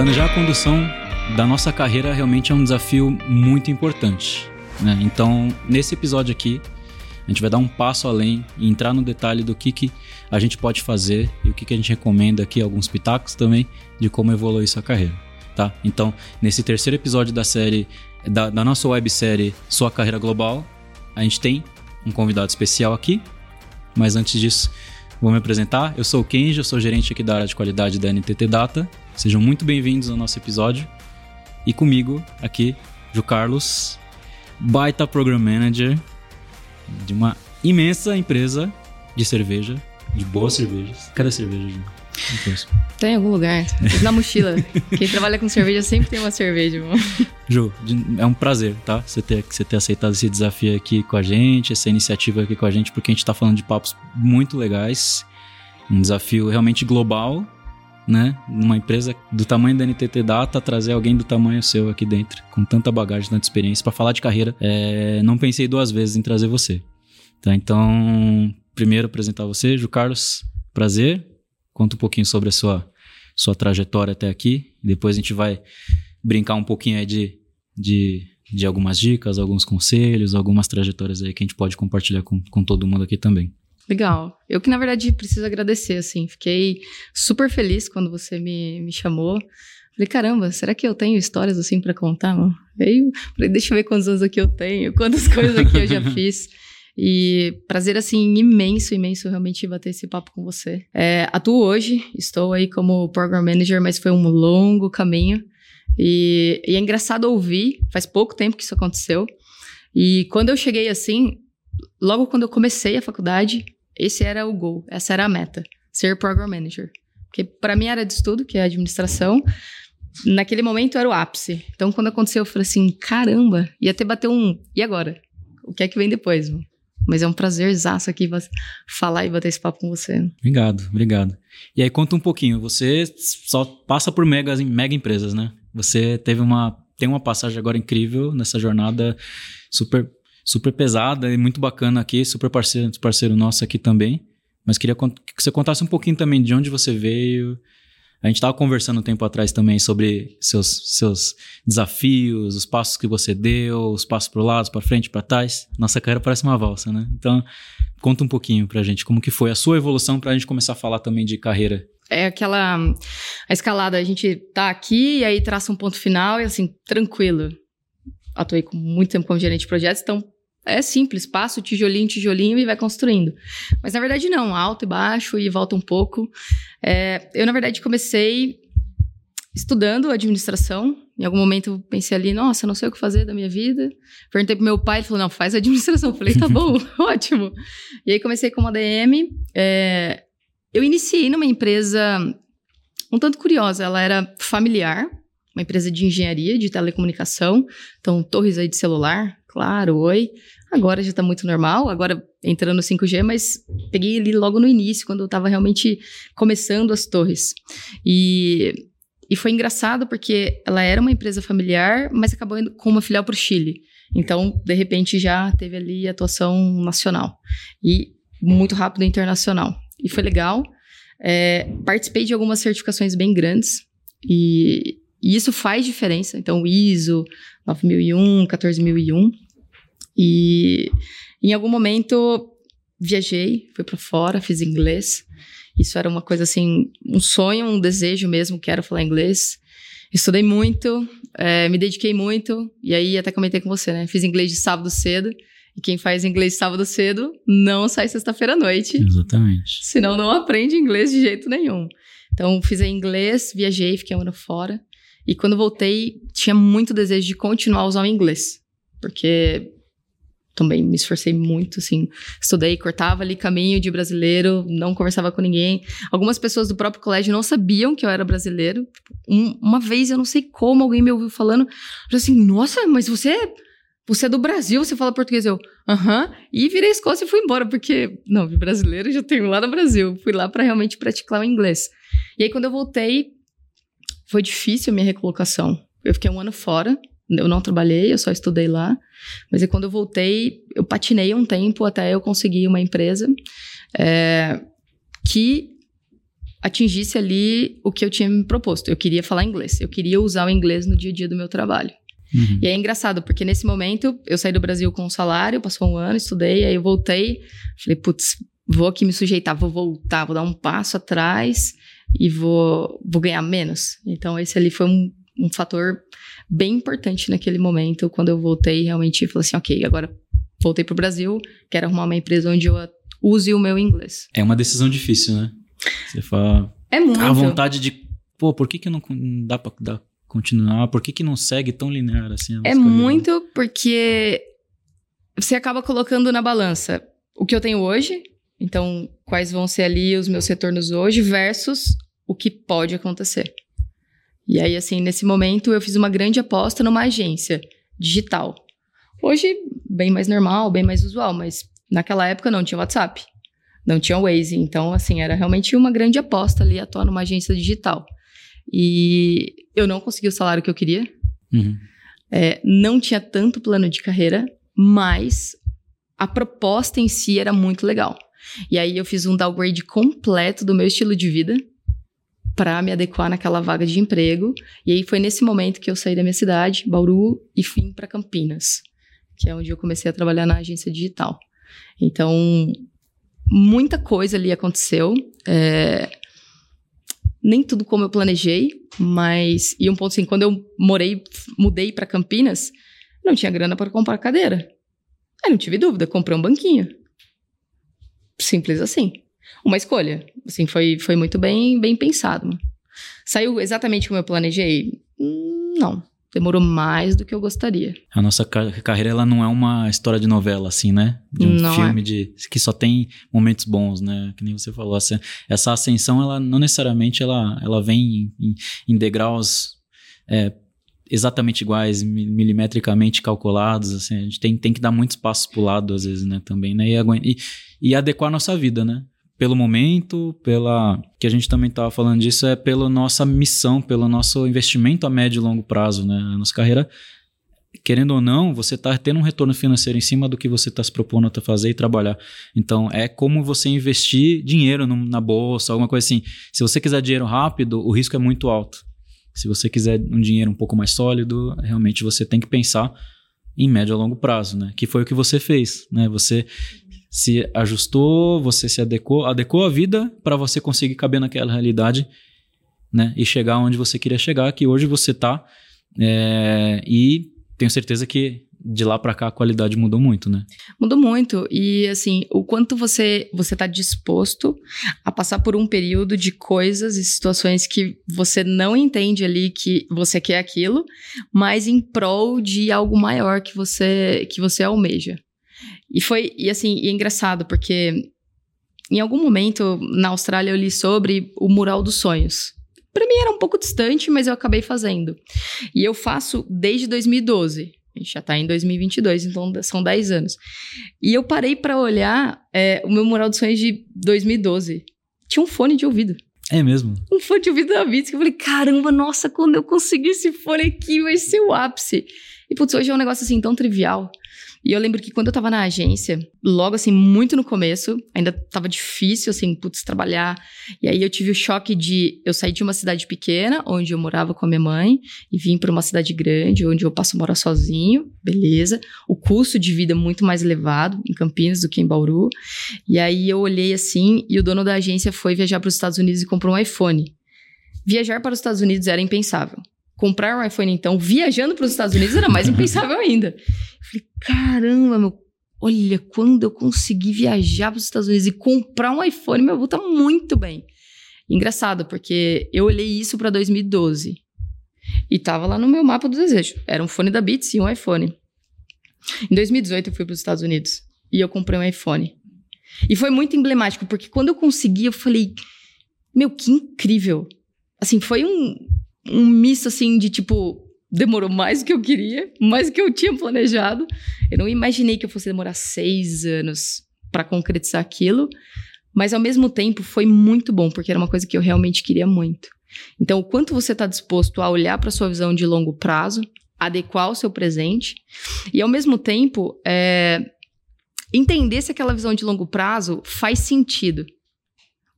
Planejar a condução da nossa carreira realmente é um desafio muito importante. Né? Então, nesse episódio aqui, a gente vai dar um passo além e entrar no detalhe do que, que a gente pode fazer e o que, que a gente recomenda aqui, alguns pitacos também, de como evoluir sua carreira. Tá? Então, nesse terceiro episódio da série, da, da nossa websérie Sua Carreira Global, a gente tem um convidado especial aqui. Mas antes disso, vou me apresentar. Eu sou o Kenji, eu sou gerente aqui da área de qualidade da NTT Data. Sejam muito bem-vindos ao nosso episódio. E comigo aqui, Ju Carlos, baita Program Manager de uma imensa empresa de cerveja, de boas cervejas. Cadê a cerveja, Ju? Tem em algum lugar. Na mochila. Quem trabalha com cerveja sempre tem uma cerveja, mano. Ju, é um prazer, tá? Você ter, você ter aceitado esse desafio aqui com a gente, essa iniciativa aqui com a gente, porque a gente tá falando de papos muito legais. Um desafio realmente global, né? Numa empresa do tamanho da NTT Data, trazer alguém do tamanho seu aqui dentro, com tanta bagagem, tanta experiência, para falar de carreira. É, não pensei duas vezes em trazer você. Tá? Então, primeiro apresentar você, Ju Carlos, prazer. Conta um pouquinho sobre a sua, sua trajetória até aqui. Depois a gente vai brincar um pouquinho aí de, de, de algumas dicas, alguns conselhos, algumas trajetórias aí que a gente pode compartilhar com, com todo mundo aqui também. Legal. Eu que, na verdade, preciso agradecer, assim. Fiquei super feliz quando você me, me chamou. Falei, caramba, será que eu tenho histórias assim para contar? Mano? Aí, falei, deixa eu ver quantos anos aqui eu tenho, quantas coisas aqui eu já fiz. E prazer, assim, imenso, imenso realmente bater esse papo com você. É, atuo hoje, estou aí como Program Manager, mas foi um longo caminho. E, e é engraçado ouvir, faz pouco tempo que isso aconteceu. E quando eu cheguei assim, logo quando eu comecei a faculdade, esse era o goal, essa era a meta, ser program manager. Porque para mim era de estudo, que é administração, naquele momento era o ápice. Então quando aconteceu, eu falei assim, caramba, ia ter bater um, e agora? O que é que vem depois? Mas é um prazer exaço aqui falar e bater esse papo com você. Obrigado, obrigado. E aí conta um pouquinho, você só passa por mega, mega empresas, né? Você teve uma tem uma passagem agora incrível nessa jornada super super pesada e muito bacana aqui, super parceiro, parceiro nosso aqui também. Mas queria que você contasse um pouquinho também de onde você veio. A gente estava conversando um tempo atrás também sobre seus, seus desafios, os passos que você deu, os passos para o lado, para frente, para trás. Nossa carreira parece uma valsa, né? Então, conta um pouquinho para a gente como que foi a sua evolução para a gente começar a falar também de carreira. É aquela a escalada, a gente tá aqui e aí traça um ponto final e assim, tranquilo. Atuei com muito tempo como gerente de projetos, então é simples, passa o tijolinho, tijolinho e vai construindo. Mas na verdade não, alto e baixo e volta um pouco. É, eu na verdade comecei estudando administração. Em algum momento eu pensei ali, nossa, não sei o que fazer da minha vida. Perguntei pro meu pai, ele falou, não, faz administração. Eu falei, tá bom, ótimo. E aí comecei como ADM. É, eu iniciei numa empresa um tanto curiosa, ela era familiar, uma empresa de engenharia, de telecomunicação, então torres aí de celular, claro, oi. Agora já tá muito normal, agora entrando no 5G, mas peguei ali logo no início, quando eu tava realmente começando as torres. E, e foi engraçado porque ela era uma empresa familiar, mas acabou indo com uma filial para o Chile. Então, de repente, já teve ali atuação nacional. E muito rápido internacional. E foi legal. É, participei de algumas certificações bem grandes. E, e isso faz diferença. Então, ISO 9001, 14001. E em algum momento viajei, fui para fora, fiz inglês. Isso era uma coisa assim, um sonho, um desejo mesmo, quero falar inglês. Estudei muito, é, me dediquei muito, e aí até comentei com você, né? Fiz inglês de sábado cedo, e quem faz inglês sábado cedo não sai sexta-feira à noite. Exatamente. Senão não aprende inglês de jeito nenhum. Então, fiz inglês, viajei, fiquei um ano fora. E quando voltei, tinha muito desejo de continuar a usar o inglês. Porque também me esforcei muito, assim. Estudei, cortava ali caminho de brasileiro, não conversava com ninguém. Algumas pessoas do próprio colégio não sabiam que eu era brasileiro. Um, uma vez, eu não sei como, alguém me ouviu falando. Assim, nossa, mas você você é do Brasil, você fala português. Eu, aham. Uh -huh. E virei Escócia e fui embora, porque, não, brasileiro já tenho lá no Brasil. Fui lá para realmente praticar o inglês. E aí, quando eu voltei, foi difícil a minha recolocação. Eu fiquei um ano fora, eu não trabalhei, eu só estudei lá. Mas aí, quando eu voltei, eu patinei um tempo até eu conseguir uma empresa é, que atingisse ali o que eu tinha me proposto. Eu queria falar inglês, eu queria usar o inglês no dia a dia do meu trabalho. Uhum. E é engraçado, porque nesse momento eu saí do Brasil com um salário, passou um ano, estudei, aí eu voltei, falei, putz, vou aqui me sujeitar, vou voltar, vou dar um passo atrás e vou, vou ganhar menos. Então, esse ali foi um, um fator bem importante naquele momento, quando eu voltei realmente falei assim, ok, agora voltei para o Brasil, quero arrumar uma empresa onde eu use o meu inglês. É uma decisão difícil, né? Você fala. É muito. A vontade de. Pô, por que, que não dá pra dar, continuar? Por que, que não segue tão linear assim? É muito porque você acaba colocando na balança o que eu tenho hoje, então quais vão ser ali os meus retornos hoje, versus o que pode acontecer. E aí, assim, nesse momento eu fiz uma grande aposta numa agência digital. Hoje, bem mais normal, bem mais usual, mas naquela época não tinha WhatsApp não tinha Waze. Então, assim, era realmente uma grande aposta ali atuar numa agência digital. E eu não consegui o salário que eu queria. Uhum. É, não tinha tanto plano de carreira, mas a proposta em si era muito legal. E aí eu fiz um downgrade completo do meu estilo de vida para me adequar naquela vaga de emprego. E aí foi nesse momento que eu saí da minha cidade, Bauru, e fui para Campinas, que é onde eu comecei a trabalhar na agência digital. Então, muita coisa ali aconteceu. É, nem tudo como eu planejei, mas. E um ponto assim, quando eu morei, mudei para Campinas, não tinha grana para comprar cadeira. Aí não tive dúvida, comprei um banquinho. Simples assim. Uma escolha. Assim, foi, foi muito bem, bem pensado. Saiu exatamente como eu planejei? Hum, não demorou mais do que eu gostaria. A nossa carreira ela não é uma história de novela assim, né? De um não filme é. de que só tem momentos bons, né? Que nem você falou, essa, essa ascensão ela não necessariamente ela, ela vem em, em degraus é, exatamente iguais, milimetricamente calculados, assim, a gente tem, tem que dar muitos passos pro lado às vezes, né, também, né, e, e, e adequar a nossa vida, né, pelo momento, pela que a gente também estava falando disso, é pela nossa missão, pelo nosso investimento a médio e longo prazo, né? A nossa carreira, querendo ou não, você está tendo um retorno financeiro em cima do que você está se propondo a fazer e trabalhar. Então, é como você investir dinheiro no, na bolsa, alguma coisa assim. Se você quiser dinheiro rápido, o risco é muito alto. Se você quiser um dinheiro um pouco mais sólido, realmente você tem que pensar em médio a longo prazo, né? Que foi o que você fez, né? Você se ajustou, você se adequou, adequou a vida para você conseguir caber naquela realidade, né? E chegar onde você queria chegar, que hoje você tá. É, e tenho certeza que de lá para cá a qualidade mudou muito, né? Mudou muito e assim, o quanto você você tá disposto a passar por um período de coisas e situações que você não entende ali que você quer aquilo, mas em prol de algo maior que você que você almeja. E foi, e assim, e é engraçado, porque em algum momento na Austrália eu li sobre o mural dos sonhos. Para mim era um pouco distante, mas eu acabei fazendo. E eu faço desde 2012. A gente já tá em 2022, então são 10 anos. E eu parei para olhar é, o meu mural dos sonhos de 2012. Tinha um fone de ouvido. É mesmo? Um fone de ouvido da Beats. Que eu falei, caramba, nossa, quando eu conseguir esse fone aqui vai ser o ápice. E putz, hoje é um negócio assim tão trivial. E eu lembro que quando eu tava na agência, logo assim, muito no começo, ainda tava difícil, assim, putz, trabalhar. E aí eu tive o choque de eu sair de uma cidade pequena, onde eu morava com a minha mãe, e vim para uma cidade grande, onde eu passo a morar sozinho, beleza. O custo de vida muito mais elevado em Campinas do que em Bauru. E aí eu olhei assim, e o dono da agência foi viajar para os Estados Unidos e comprou um iPhone. Viajar para os Estados Unidos era impensável comprar um iPhone, então, viajando para os Estados Unidos era mais impensável ainda. Eu falei, caramba, meu, olha, quando eu conseguir viajar para os Estados Unidos e comprar um iPhone, meu, vou estar muito bem. Engraçado, porque eu olhei isso para 2012 e tava lá no meu mapa do desejo. Era um fone da Beats e um iPhone. Em 2018 eu fui para os Estados Unidos e eu comprei um iPhone. E foi muito emblemático, porque quando eu consegui, eu falei, meu, que incrível. Assim, foi um, um misto assim de tipo demorou mais do que eu queria, mais do que eu tinha planejado. Eu não imaginei que eu fosse demorar seis anos para concretizar aquilo, mas ao mesmo tempo foi muito bom porque era uma coisa que eu realmente queria muito. Então, o quanto você está disposto a olhar para sua visão de longo prazo, adequar o seu presente e ao mesmo tempo é, entender se aquela visão de longo prazo faz sentido.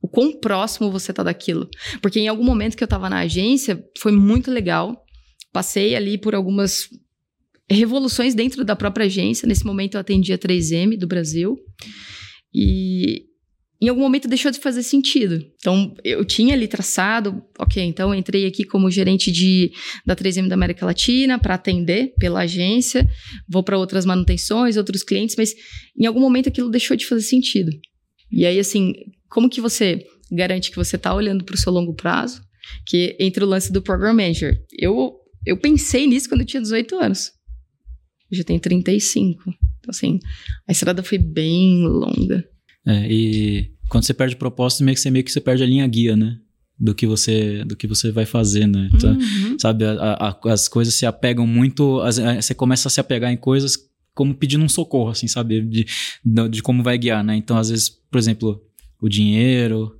O quão próximo você tá daquilo. Porque em algum momento que eu tava na agência, foi muito legal. Passei ali por algumas revoluções dentro da própria agência. Nesse momento eu atendia 3M do Brasil. E em algum momento deixou de fazer sentido. Então, eu tinha ali traçado, ok, então entrei aqui como gerente de, da 3M da América Latina para atender pela agência, vou para outras manutenções, outros clientes, mas em algum momento aquilo deixou de fazer sentido. E aí, assim, como que você garante que você está olhando para o seu longo prazo? Que entre o lance do Program Manager, eu, eu pensei nisso quando eu tinha 18 anos. Eu já tenho 35. Então, assim, a estrada foi bem longa. É, e quando você perde propósito, meio que você meio que você perde a linha guia, né? Do que você, do que você vai fazer, né? Então, uhum. Sabe, a, a, as coisas se apegam muito, as, você começa a se apegar em coisas como pedindo um socorro, assim, sabe? De, de, de como vai guiar, né? Então, às vezes, por exemplo, o dinheiro,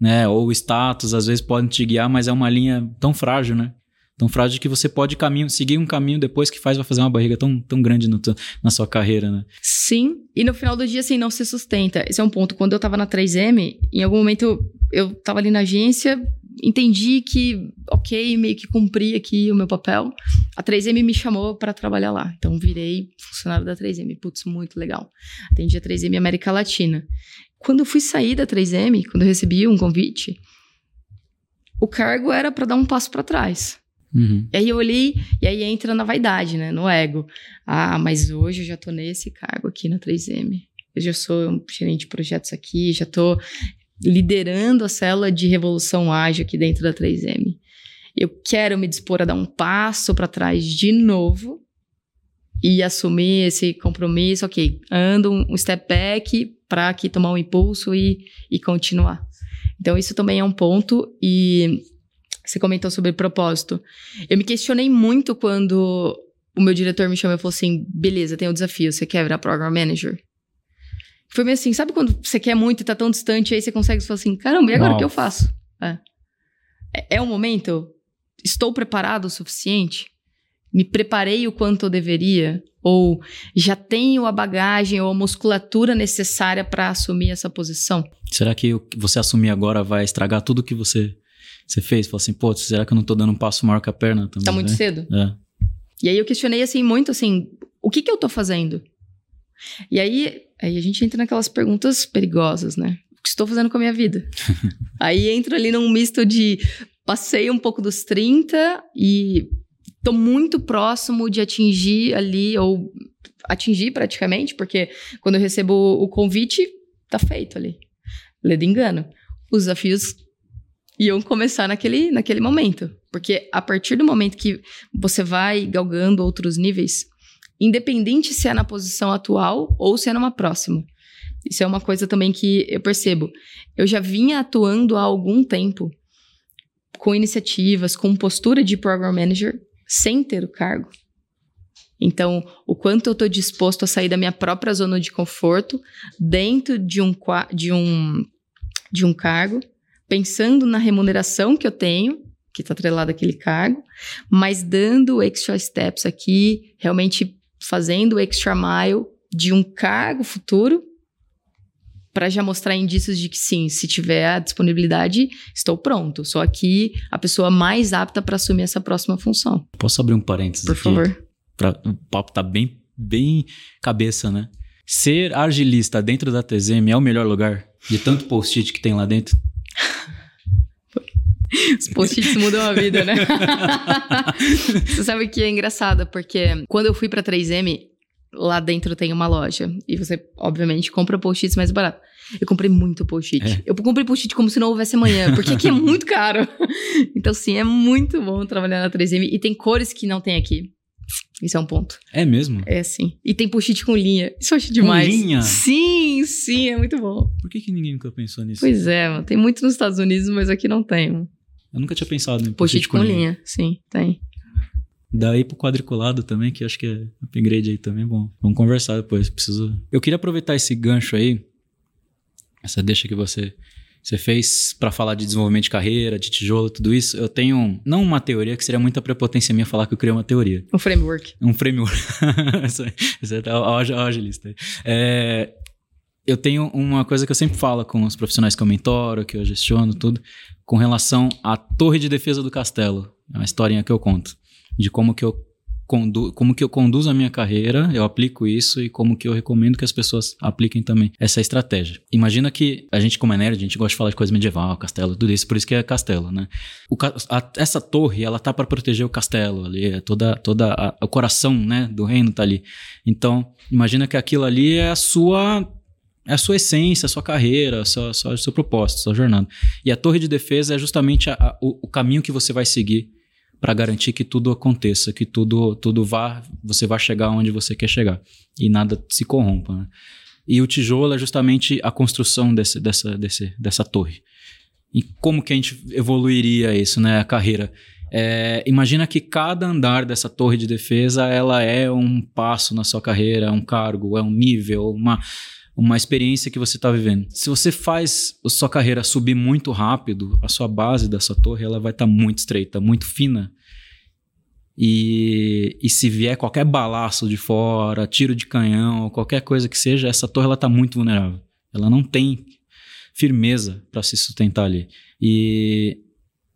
né? Ou o status, às vezes podem te guiar, mas é uma linha tão frágil, né? tão frágil que você pode caminho, seguir um caminho depois que faz vai fazer uma barriga tão, tão grande no, na sua carreira, né? Sim, e no final do dia, assim, não se sustenta. Esse é um ponto. Quando eu tava na 3M, em algum momento eu, tava ali na agência, entendi que, ok, meio que cumpri aqui o meu papel. A 3M me chamou para trabalhar lá. Então, virei funcionário da 3M. Putz, muito legal. Atendi a 3M América Latina. Quando eu fui sair da 3M, quando eu recebi um convite, o cargo era para dar um passo para trás. Uhum. E aí eu olhei, e aí entra na vaidade, né? No ego. Ah, mas hoje eu já tô nesse cargo aqui na 3M. Eu já sou um gerente de projetos aqui, já tô liderando a célula de revolução ágil aqui dentro da 3M. Eu quero me dispor a dar um passo para trás de novo e assumir esse compromisso. Ok, ando um step back para aqui tomar um impulso e, e continuar. Então, isso também é um ponto. E você comentou sobre propósito. Eu me questionei muito quando o meu diretor me chamou e falou assim: beleza, tem um desafio, você quer virar program manager? Foi meio assim, sabe quando você quer muito e tá tão distante, aí você consegue falar assim: caramba, e agora o que eu faço? É. é. É o momento? Estou preparado o suficiente? Me preparei o quanto eu deveria? Ou já tenho a bagagem ou a musculatura necessária para assumir essa posição? Será que você assumir agora vai estragar tudo que você você fez? Falou assim, pô, será que eu não tô dando um passo maior que a perna também? Tá muito né? cedo? É. E aí eu questionei assim, muito assim, o que que eu tô fazendo? E aí, aí a gente entra naquelas perguntas perigosas, né? O que estou fazendo com a minha vida? aí entra ali num misto de passei um pouco dos 30 e tô muito próximo de atingir ali, ou atingir praticamente, porque quando eu recebo o convite, tá feito ali. Lê de engano. Os desafios iam começar naquele, naquele momento. Porque a partir do momento que você vai galgando outros níveis, independente se é na posição atual ou se é numa próxima. Isso é uma coisa também que eu percebo. Eu já vinha atuando há algum tempo com iniciativas, com postura de program manager, sem ter o cargo. Então, o quanto eu estou disposto a sair da minha própria zona de conforto dentro de um, de um, de um cargo pensando na remuneração que eu tenho, que está atrelada àquele cargo, mas dando extra steps aqui, realmente fazendo o extra mile de um cargo futuro para já mostrar indícios de que sim, se tiver a disponibilidade, estou pronto. Sou aqui a pessoa mais apta para assumir essa próxima função. Posso abrir um parênteses Por aqui? favor. Pra, o papo tá bem, bem cabeça, né? Ser agilista dentro da TZM é o melhor lugar de tanto post-it que tem lá dentro? Os post-its mudam a vida, né? Você sabe que é engraçado, porque quando eu fui pra 3M, lá dentro tem uma loja. E você, obviamente, compra post-its mais barato. Eu comprei muito post-it. É. Eu comprei post-it como se não houvesse amanhã, porque aqui é muito caro. Então, sim, é muito bom trabalhar na 3M. E tem cores que não tem aqui. Isso é um ponto. É mesmo? É, sim. E tem post-it com linha. Isso eu acho demais. Com linha? Sim, sim, é muito bom. Por que, que ninguém nunca pensou nisso? Pois é, mano. Tem muito nos Estados Unidos, mas aqui não tem. Mano. Eu nunca tinha pensado em post-it com, com linha. linha. Sim, tem. Daí pro quadriculado também, que acho que é upgrade aí também, bom. Vamos conversar depois, preciso... Eu queria aproveitar esse gancho aí, essa deixa que você você fez para falar de desenvolvimento de carreira, de tijolo, tudo isso. Eu tenho, não uma teoria, que seria muita prepotência minha falar que eu criei uma teoria. Um framework. Um framework. É a agilista. É, eu tenho uma coisa que eu sempre falo com os profissionais que eu mentoro, que eu gestiono, tudo, com relação à torre de defesa do castelo. É uma historinha que eu conto. De como que eu condu como que eu conduzo a minha carreira, eu aplico isso e como que eu recomendo que as pessoas apliquem também essa estratégia. Imagina que a gente, como é nerd, a gente gosta de falar de coisa medieval, castelo, tudo isso, por isso que é castelo, né? O, a, essa torre, ela tá para proteger o castelo ali, é toda, toda a, o coração, né, do reino tá ali. Então, imagina que aquilo ali é a sua é a sua essência, a sua carreira, a sua, a sua, o seu propósito, a sua jornada. E a torre de defesa é justamente a, a, o, o, caminho que você vai seguir para garantir que tudo aconteça, que tudo, tudo vá, você vá chegar onde você quer chegar e nada se corrompa. Né? E o tijolo é justamente a construção desse, dessa, desse, dessa torre. E como que a gente evoluiria isso, né? A carreira. É, imagina que cada andar dessa torre de defesa ela é um passo na sua carreira, é um cargo, é um nível, uma uma experiência que você está vivendo. Se você faz a sua carreira subir muito rápido, a sua base dessa torre ela vai estar tá muito estreita, muito fina. E, e se vier qualquer balaço de fora, tiro de canhão, qualquer coisa que seja, essa torre ela está muito vulnerável. Ela não tem firmeza para se sustentar ali. E,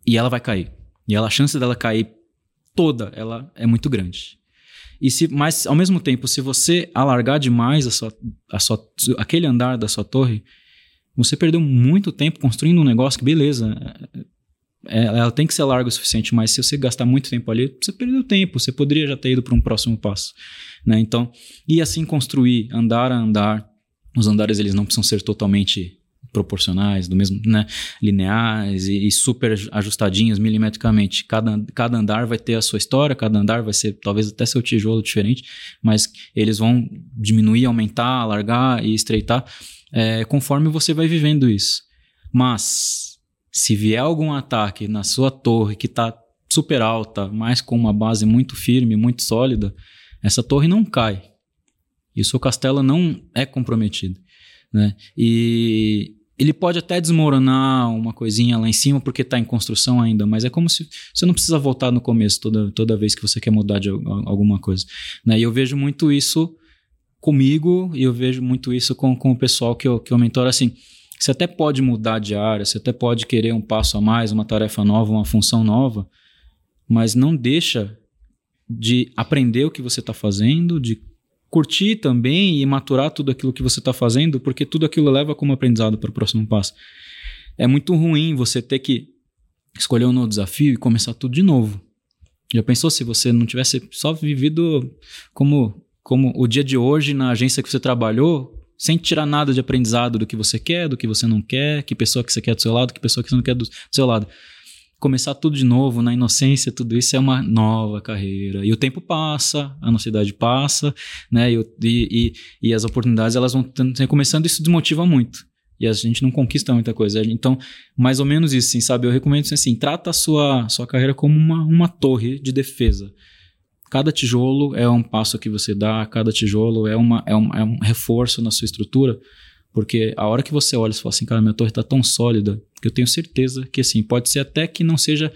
e ela vai cair. E ela, a chance dela cair toda, ela é muito grande. E se, mas ao mesmo tempo, se você alargar demais a sua, a sua, aquele andar da sua torre, você perdeu muito tempo construindo um negócio que, beleza, é, ela tem que ser larga o suficiente, mas se você gastar muito tempo ali, você perdeu tempo, você poderia já ter ido para um próximo passo. Né? Então, e assim construir, andar a andar. Os andares eles não precisam ser totalmente proporcionais, do mesmo, né, lineares e, e, super ajustadinhos milimetricamente. Cada, cada andar vai ter a sua história, cada andar vai ser talvez até seu tijolo diferente, mas eles vão diminuir, aumentar, alargar e estreitar é, conforme você vai vivendo isso. Mas se vier algum ataque na sua torre que está super alta, mas com uma base muito firme, muito sólida, essa torre não cai. E o seu castelo não é comprometido. Né? E ele pode até desmoronar uma coisinha lá em cima porque está em construção ainda, mas é como se você não precisa voltar no começo toda, toda vez que você quer mudar de alguma coisa. Né? E eu vejo muito isso comigo e eu vejo muito isso com, com o pessoal que eu, que eu mentoro assim. Você até pode mudar de área, você até pode querer um passo a mais, uma tarefa nova, uma função nova, mas não deixa de aprender o que você está fazendo, de curtir também e maturar tudo aquilo que você está fazendo, porque tudo aquilo leva como aprendizado para o próximo passo. É muito ruim você ter que escolher um novo desafio e começar tudo de novo. Já pensou se você não tivesse só vivido como, como o dia de hoje na agência que você trabalhou, sem tirar nada de aprendizado do que você quer, do que você não quer, que pessoa que você quer do seu lado, que pessoa que você não quer do seu lado começar tudo de novo, na inocência, tudo isso é uma nova carreira. E o tempo passa, a ansiedade passa, né? E, e, e as oportunidades elas vão começando, isso desmotiva muito. E a gente não conquista muita coisa. Então, mais ou menos isso, assim, sabe? Eu recomendo assim, trata a sua, sua carreira como uma, uma torre de defesa. Cada tijolo é um passo que você dá, cada tijolo é, uma, é, um, é um reforço na sua estrutura porque a hora que você olha e fala assim, cara, minha torre está tão sólida que eu tenho certeza que assim, pode ser até que não seja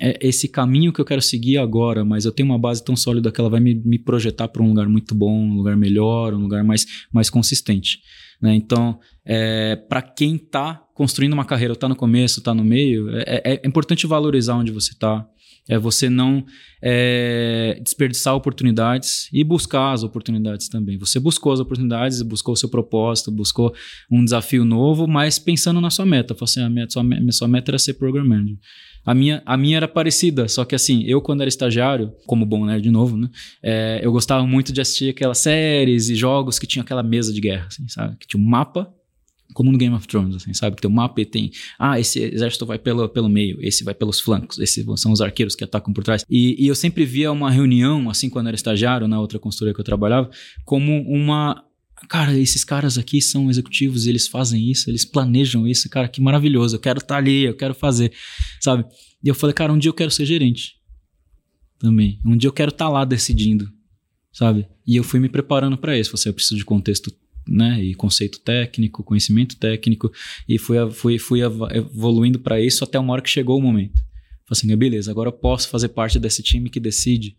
é, esse caminho que eu quero seguir agora, mas eu tenho uma base tão sólida que ela vai me, me projetar para um lugar muito bom, um lugar melhor, um lugar mais, mais consistente. Né? Então, é, para quem está construindo uma carreira, está no começo, está no meio, é, é, é importante valorizar onde você está, é você não é, desperdiçar oportunidades e buscar as oportunidades também. Você buscou as oportunidades, buscou o seu propósito, buscou um desafio novo, mas pensando na sua meta. Falei assim, a minha, sua, minha sua meta era ser program manager. A minha, a minha era parecida, só que assim, eu quando era estagiário, como bom nerd de novo, né? É, eu gostava muito de assistir aquelas séries e jogos que tinham aquela mesa de guerra, assim, sabe? Que tinha um mapa como no Game of Thrones, assim, sabe? Que tem um mapa e tem, ah, esse exército vai pelo, pelo meio, esse vai pelos flancos, esses são os arqueiros que atacam por trás. E, e eu sempre via uma reunião, assim, quando era estagiário, na outra consultoria que eu trabalhava, como uma, cara, esses caras aqui são executivos, eles fazem isso, eles planejam isso, cara, que maravilhoso, eu quero estar tá ali, eu quero fazer, sabe? E eu falei, cara, um dia eu quero ser gerente também. Um dia eu quero estar tá lá decidindo, sabe? E eu fui me preparando para isso. Você, eu preciso de contexto né, e conceito técnico, conhecimento técnico, e fui, fui, fui evoluindo para isso até uma hora que chegou o momento. Falei assim, beleza, agora eu posso fazer parte desse time que decide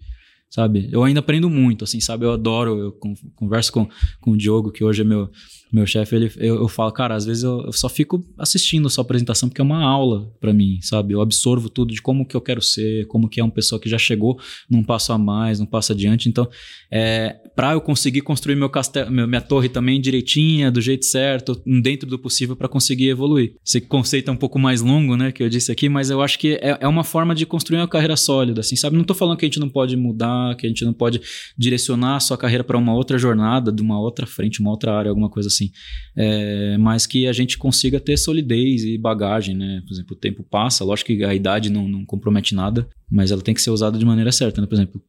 sabe? Eu ainda aprendo muito, assim, sabe? Eu adoro, eu converso com, com o Diogo, que hoje é meu, meu chefe, ele, eu, eu falo, cara, às vezes eu, eu, só fico assistindo a sua apresentação porque é uma aula para mim, sabe? Eu absorvo tudo de como que eu quero ser, como que é uma pessoa que já chegou num passo a mais, num passo adiante. Então, é, para eu conseguir construir meu castelo, minha torre também direitinha, do jeito certo, dentro do possível para conseguir evoluir. Esse conceito é um pouco mais longo, né, que eu disse aqui, mas eu acho que é, é uma forma de construir uma carreira sólida, assim, sabe? Não tô falando que a gente não pode mudar, que a gente não pode direcionar a sua carreira para uma outra jornada, de uma outra frente, uma outra área, alguma coisa assim assim. É, mas que a gente consiga ter solidez e bagagem, né? Por exemplo, o tempo passa, lógico que a idade não, não compromete nada, mas ela tem que ser usada de maneira certa, né? Por exemplo,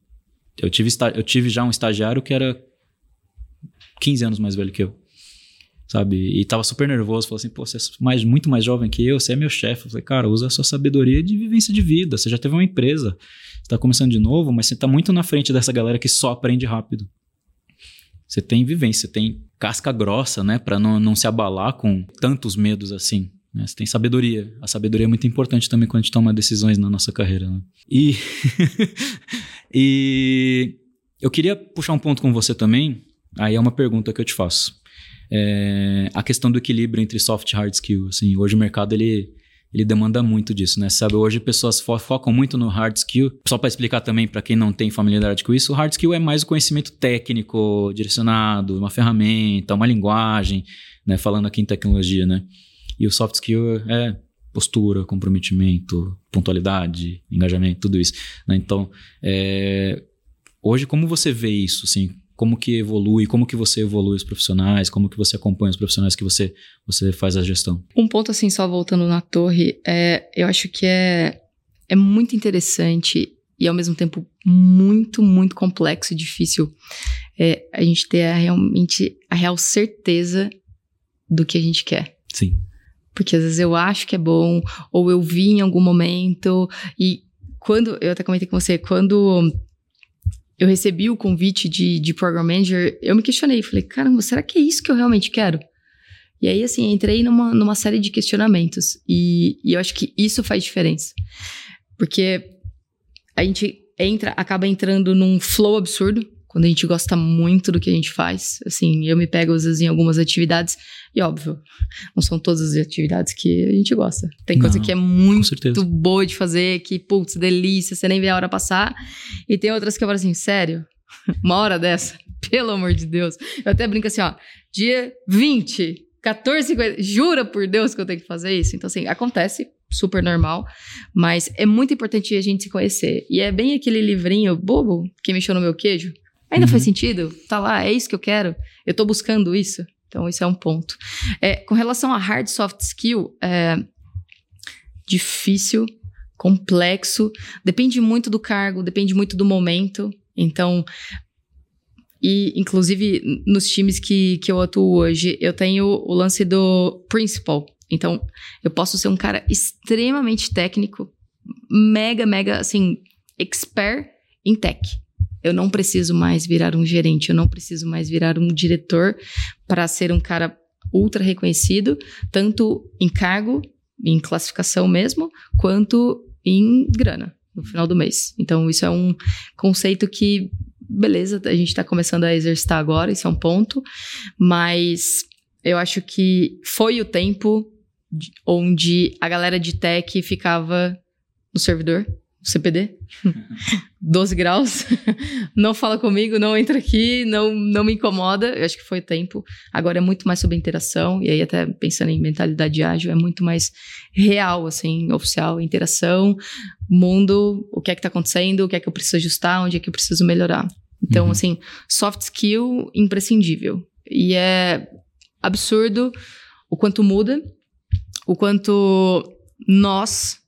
eu tive, eu tive já um estagiário que era 15 anos mais velho que eu. Sabe? E tava super nervoso, falou assim: pô, você é mais, muito mais jovem que eu, você é meu chefe. Eu falei, cara, usa a sua sabedoria de vivência de vida. Você já teve uma empresa, você tá começando de novo, mas você tá muito na frente dessa galera que só aprende rápido. Você tem vivência, você tem casca grossa, né? Para não, não se abalar com tantos medos assim. Né? Você tem sabedoria. A sabedoria é muito importante também quando a gente toma decisões na nossa carreira. Né? E, e eu queria puxar um ponto com você também. Aí é uma pergunta que eu te faço. É a questão do equilíbrio entre soft e hard skill. Assim, hoje o mercado ele ele demanda muito disso, né? Sabe, hoje pessoas fo focam muito no hard skill. Só para explicar também para quem não tem familiaridade com isso, o hard skill é mais o conhecimento técnico, direcionado, uma ferramenta, uma linguagem, né? Falando aqui em tecnologia, né? E o soft skill é postura, comprometimento, pontualidade, engajamento, tudo isso. Né? Então, é... hoje como você vê isso, assim? Como que evolui, como que você evolui os profissionais, como que você acompanha os profissionais que você, você faz a gestão. Um ponto assim, só voltando na torre, é, eu acho que é, é muito interessante e ao mesmo tempo muito, muito complexo e difícil é, a gente ter a, realmente a real certeza do que a gente quer. Sim. Porque às vezes eu acho que é bom, ou eu vi em algum momento, e quando, eu até comentei com você, quando eu recebi o convite de, de Program Manager, eu me questionei, falei, caramba, será que é isso que eu realmente quero? E aí, assim, entrei numa, numa série de questionamentos. E, e eu acho que isso faz diferença. Porque a gente entra, acaba entrando num flow absurdo, quando a gente gosta muito do que a gente faz. Assim, eu me pego às vezes em algumas atividades, e óbvio, não são todas as atividades que a gente gosta. Tem coisa não, que é muito boa de fazer, que, putz, delícia, você nem vê a hora passar. E tem outras que eu falo assim, sério, uma hora dessa, pelo amor de Deus. Eu até brinco assim, ó, dia 20, 14, jura por Deus que eu tenho que fazer isso? Então, assim, acontece, super normal, mas é muito importante a gente se conhecer. E é bem aquele livrinho bobo que mexeu no meu queijo. Ainda uhum. faz sentido? Tá lá, é isso que eu quero? Eu tô buscando isso? Então, isso é um ponto. É, com relação a hard soft skill, é difícil, complexo, depende muito do cargo, depende muito do momento. Então, e inclusive nos times que, que eu atuo hoje, eu tenho o lance do principal. Então, eu posso ser um cara extremamente técnico, mega, mega, assim, expert em tech. Eu não preciso mais virar um gerente, eu não preciso mais virar um diretor para ser um cara ultra reconhecido, tanto em cargo, em classificação mesmo, quanto em grana no final do mês. Então, isso é um conceito que, beleza, a gente está começando a exercitar agora, isso é um ponto, mas eu acho que foi o tempo onde a galera de tech ficava no servidor CPD, 12 graus, não fala comigo, não entra aqui, não, não me incomoda. Eu acho que foi tempo. Agora é muito mais sobre interação, e aí, até pensando em mentalidade ágil, é muito mais real, assim, oficial, interação, mundo, o que é que tá acontecendo, o que é que eu preciso ajustar, onde é que eu preciso melhorar. Então, uhum. assim, soft skill imprescindível. E é absurdo o quanto muda, o quanto nós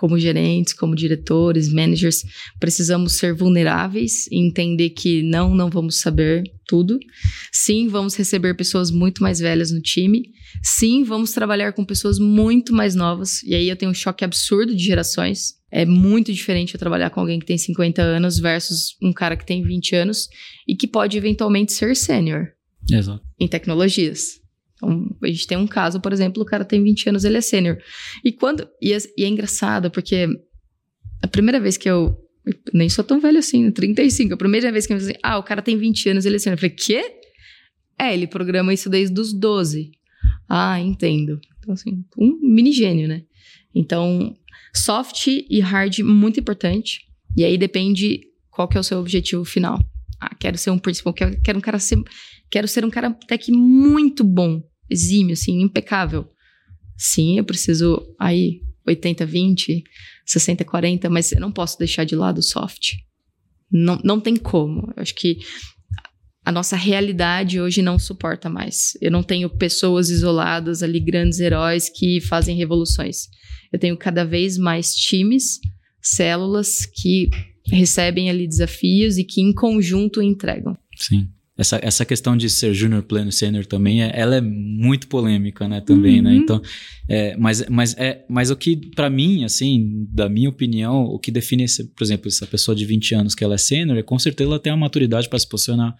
como gerentes, como diretores, managers, precisamos ser vulneráveis e entender que não, não vamos saber tudo. Sim, vamos receber pessoas muito mais velhas no time. Sim, vamos trabalhar com pessoas muito mais novas. E aí eu tenho um choque absurdo de gerações. É muito diferente eu trabalhar com alguém que tem 50 anos versus um cara que tem 20 anos e que pode eventualmente ser sênior. Exato. Em tecnologias. Então, a gente tem um caso, por exemplo, o cara tem 20 anos, ele é sênior. E quando. E é, e é engraçado, porque a primeira vez que eu nem sou tão velho assim, 35. A primeira vez que eu me assim, ah, o cara tem 20 anos, ele é sênior. Eu falei, quê? É, ele programa isso desde os 12. Ah, entendo. Então, assim, um mini gênio, né? Então, soft e hard, muito importante. E aí depende qual que é o seu objetivo final. Ah, quero ser um principal, quero, quero um cara ser, quero ser um cara tech muito bom, exímio, assim, impecável. Sim, eu preciso aí 80, 20, 60, 40, mas eu não posso deixar de lado o soft. Não, não tem como. Eu acho que a nossa realidade hoje não suporta mais. Eu não tenho pessoas isoladas ali, grandes heróis que fazem revoluções. Eu tenho cada vez mais times, células que recebem ali desafios e que em conjunto entregam. Sim essa, essa questão de ser júnior, pleno, sênior também, é, ela é muito polêmica, né, também, né? uhum. né? Então, é, mas, mas, é, mas o que, para mim, assim, da minha opinião, o que define, esse, por exemplo, essa pessoa de 20 anos que ela é sênior, é com certeza ela tem a maturidade para se posicionar,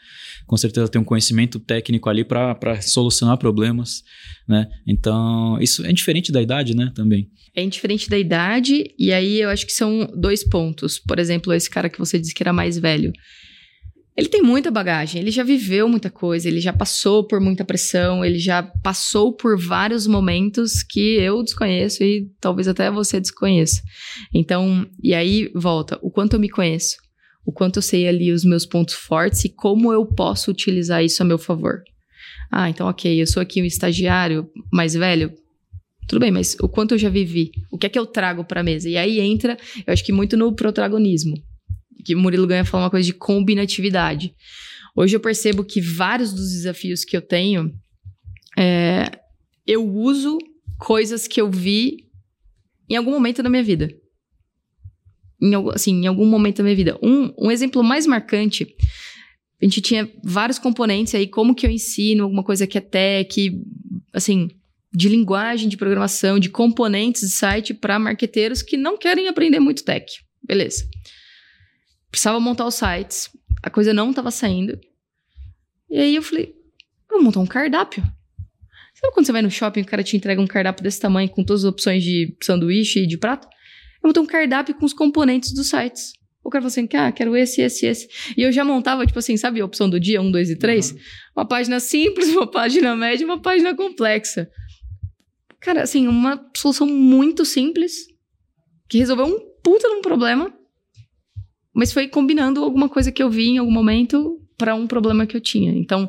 com certeza ela tem um conhecimento técnico ali para solucionar problemas, né? Então, isso é diferente da idade, né, também. É diferente da idade, e aí eu acho que são dois pontos. Por exemplo, esse cara que você disse que era mais velho. Ele tem muita bagagem, ele já viveu muita coisa, ele já passou por muita pressão, ele já passou por vários momentos que eu desconheço e talvez até você desconheça. Então, e aí volta, o quanto eu me conheço, o quanto eu sei ali os meus pontos fortes e como eu posso utilizar isso a meu favor. Ah, então ok, eu sou aqui um estagiário mais velho, tudo bem, mas o quanto eu já vivi, o que é que eu trago para a mesa? E aí entra, eu acho que muito no protagonismo que Murilo Ganha fala uma coisa de combinatividade. Hoje eu percebo que vários dos desafios que eu tenho, é, eu uso coisas que eu vi em algum momento da minha vida. Em, assim, em algum momento da minha vida. Um, um exemplo mais marcante, a gente tinha vários componentes aí, como que eu ensino alguma coisa que é tech, assim, de linguagem de programação, de componentes de site para marqueteiros que não querem aprender muito tech. Beleza precisava montar os sites, a coisa não estava saindo. E aí eu falei, vou montar um cardápio. Sabe quando você vai no shopping e o cara te entrega um cardápio desse tamanho com todas as opções de sanduíche e de prato? Eu montei um cardápio com os componentes dos sites. O cara falou assim, ah, quero esse, esse, esse. E eu já montava, tipo assim, sabe a opção do dia, um, dois e três? Uhum. Uma página simples, uma página média uma página complexa. Cara, assim, uma solução muito simples que resolveu um puta num problema mas foi combinando alguma coisa que eu vi em algum momento para um problema que eu tinha. Então,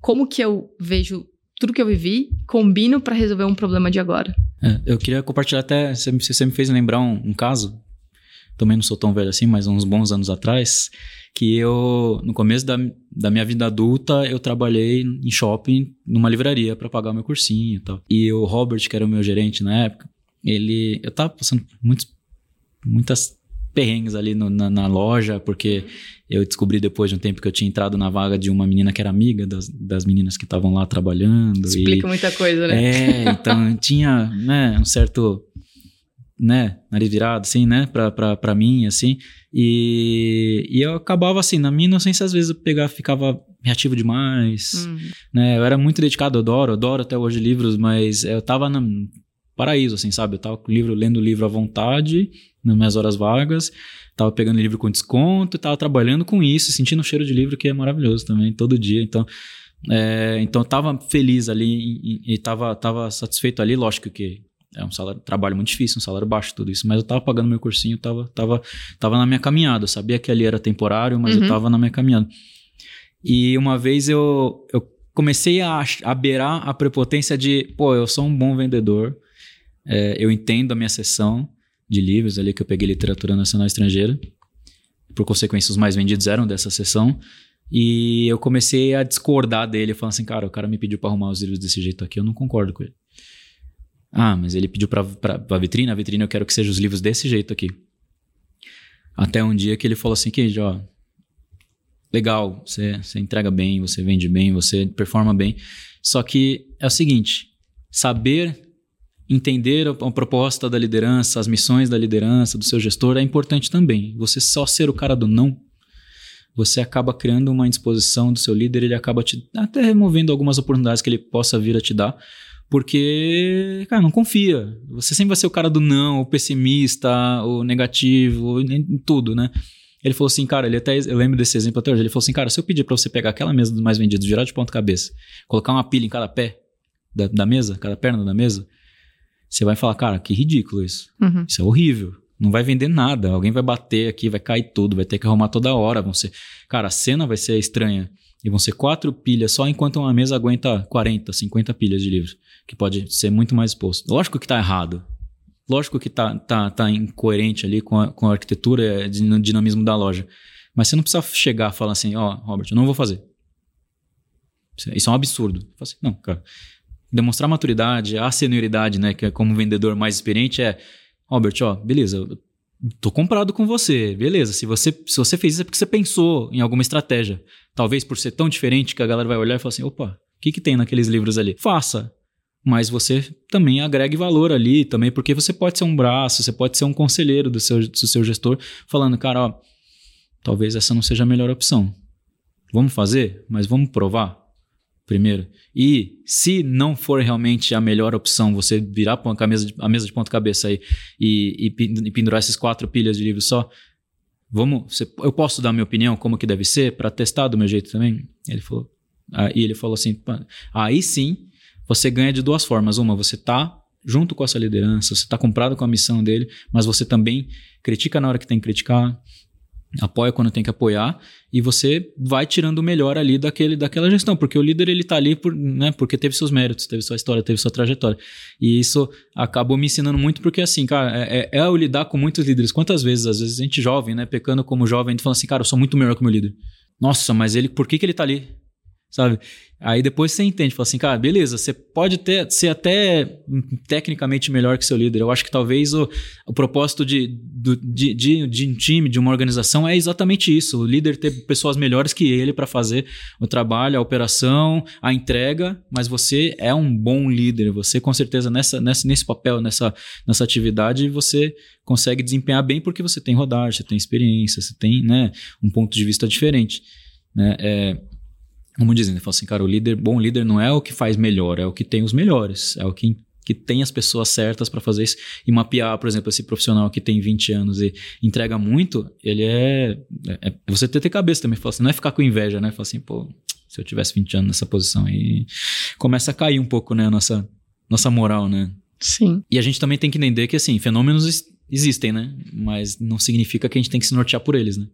como que eu vejo tudo que eu vivi, combino para resolver um problema de agora? É, eu queria compartilhar até, você, você me fez lembrar um, um caso, também não sou tão velho assim, mas uns bons anos atrás, que eu, no começo da, da minha vida adulta, eu trabalhei em shopping, numa livraria, para pagar meu cursinho e tal. E o Robert, que era o meu gerente na época, ele, eu tava passando muitos, muitas perrengues ali no, na, na, loja, porque eu descobri depois de um tempo que eu tinha entrado na vaga de uma menina que era amiga das, das meninas que estavam lá trabalhando. Explica e, muita coisa, né? É, então tinha, né, um certo, né, nariz virado, assim, né, pra, pra, pra mim, assim, e, e eu acabava, assim, na minha inocência, às vezes eu pegava, ficava reativo demais, uhum. né, eu era muito dedicado, eu adoro, adoro até hoje livros, mas eu tava no paraíso, assim, sabe, eu tava com o livro, lendo o livro à vontade, nas minhas horas vagas, tava pegando livro com desconto, tava trabalhando com isso, sentindo o cheiro de livro que é maravilhoso também, todo dia. Então, é, então eu tava feliz ali e, e tava, tava satisfeito ali, lógico que é um salário, trabalho muito difícil, um salário baixo, tudo isso, mas eu tava pagando meu cursinho, tava, tava, tava na minha caminhada, eu sabia que ali era temporário, mas uhum. eu tava na minha caminhada. E uma vez eu, eu comecei a, a beirar a prepotência de, pô, eu sou um bom vendedor, é, eu entendo a minha sessão, de livros ali que eu peguei literatura nacional estrangeira. Por consequência, os mais vendidos eram dessa sessão. E eu comecei a discordar dele, falando assim, cara, o cara me pediu para arrumar os livros desse jeito aqui, eu não concordo com ele. Ah, mas ele pediu pra, pra, vitrine, a vitrine eu quero que sejam os livros desse jeito aqui. Até um dia que ele falou assim, que ó, legal, você, você entrega bem, você vende bem, você performa bem. Só que é o seguinte, saber entender a, proposta da liderança, as missões da liderança, do seu gestor é importante também. Você só ser o cara do não, você acaba criando uma indisposição do seu líder, ele acaba te até removendo algumas oportunidades que ele possa vir a te dar, Porque, cara, não confia. Você sempre vai ser o cara do não, o pessimista, o negativo, em tudo, né? Ele falou assim, cara, ele até, eu lembro desse exemplo até hoje, ele falou assim, cara, se eu pedir pra você pegar aquela mesa dos mais vendidos, virar de ponta cabeça, colocar uma pilha em cada pé da, da mesa, cada perna da mesa, você vai falar, cara, que ridículo isso. Uhum. Isso é horrível. Não vai vender nada. Alguém vai bater aqui, vai cair tudo, vai ter que arrumar toda hora. Vão ser... Cara, a cena vai ser estranha. E vão ser quatro pilhas só enquanto uma mesa aguenta 40, 50 pilhas de livros. Que pode ser muito mais exposto. Lógico que tá errado. Lógico que tá, tá, tá incoerente ali com a, com a arquitetura e o dinamismo da loja. Mas você não precisa chegar e falar assim, ó, oh, Robert, eu não vou fazer. Isso é um absurdo. Assim, não, cara. Demonstrar maturidade, a senioridade, né? Que é como vendedor mais experiente é, Robert, ó, beleza, tô comprado com você, beleza. Se você, se você fez isso é porque você pensou em alguma estratégia. Talvez por ser tão diferente que a galera vai olhar e falar assim: opa, o que, que tem naqueles livros ali? Faça. Mas você também agregue valor ali, também, porque você pode ser um braço, você pode ser um conselheiro do seu, do seu gestor, falando, cara, ó, talvez essa não seja a melhor opção. Vamos fazer, mas vamos provar primeiro. E se não for realmente a melhor opção, você virar a mesa de, a mesa de ponta cabeça aí e, e, pendurar esses quatro pilhas de livro só, vamos, eu posso dar minha opinião como que deve ser para testar do meu jeito também? Ele falou. Aí ele falou assim, aí sim você ganha de duas formas. Uma, você tá junto com essa liderança, você está comprado com a missão dele, mas você também critica na hora que tem que criticar, apoia quando tem que apoiar e você vai tirando o melhor ali daquele, daquela gestão, porque o líder ele tá ali por, né, porque teve seus méritos, teve sua história, teve sua trajetória. E isso acabou me ensinando muito porque assim, cara, é, é, é eu lidar com muitos líderes. Quantas vezes, às vezes a gente jovem, né, pecando como jovem, a gente fala assim, cara, eu sou muito melhor que o meu líder. Nossa, mas ele, por que que ele tá ali? Sabe? Aí depois você entende, fala assim, cara, beleza, você pode ter, ser até tecnicamente melhor que seu líder. Eu acho que talvez o, o propósito de, de, de, de um time, de uma organização, é exatamente isso. O líder ter pessoas melhores que ele para fazer o trabalho, a operação, a entrega, mas você é um bom líder. Você, com certeza, nessa, nessa, nesse papel, nessa, nessa atividade, você consegue desempenhar bem porque você tem rodagem, você tem experiência, você tem né, um ponto de vista diferente. Né? É, como dizem, ele fala assim, cara, o líder, bom líder não é o que faz melhor, é o que tem os melhores, é o que, que tem as pessoas certas para fazer isso. E mapear, por exemplo, esse profissional que tem 20 anos e entrega muito, ele é. é, é você ter, ter cabeça também, fala assim, não é ficar com inveja, né? Fala assim, pô, se eu tivesse 20 anos nessa posição aí, começa a cair um pouco, né, a nossa, nossa moral, né? Sim. E a gente também tem que entender que, assim, fenômenos existem, né? Mas não significa que a gente tem que se nortear por eles, né?